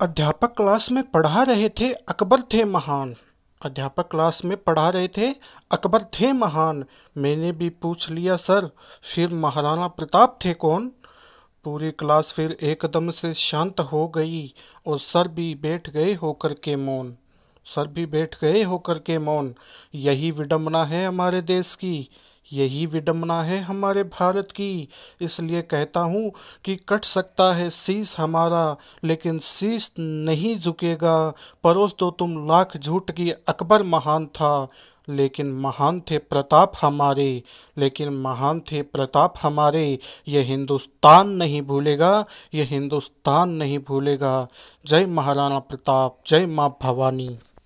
अध्यापक क्लास में पढ़ा रहे थे, अकबर थे महान। अध्यापक क्लास में पढ़ा रहे थे, अकबर थे महान। मैंने भी पूछ लिया, सर, फिर महाराणा प्रताप थे कौन? पूरी क्लास फिर एकदम से शांत हो गई और सर भी बैठ गए होकर के मौन। सर भी बैठ गए होकर के मौन। यही विडम्बना है हमारे देश की। यही विडम्बना है हमारे भारत की। इसलिए कहता हूँ कि कट सकता है शीश हमारा, लेकिन शीश नहीं झुकेगा। परोस दो तुम लाख झूठ की अकबर महान था, लेकिन महान थे प्रताप हमारे, लेकिन महान थे प्रताप हमारे। ये हिंदुस्तान नहीं भूलेगा ये हिंदुस्तान नहीं भूलेगा। जय महाराणा प्रताप, जय माँ भवानी।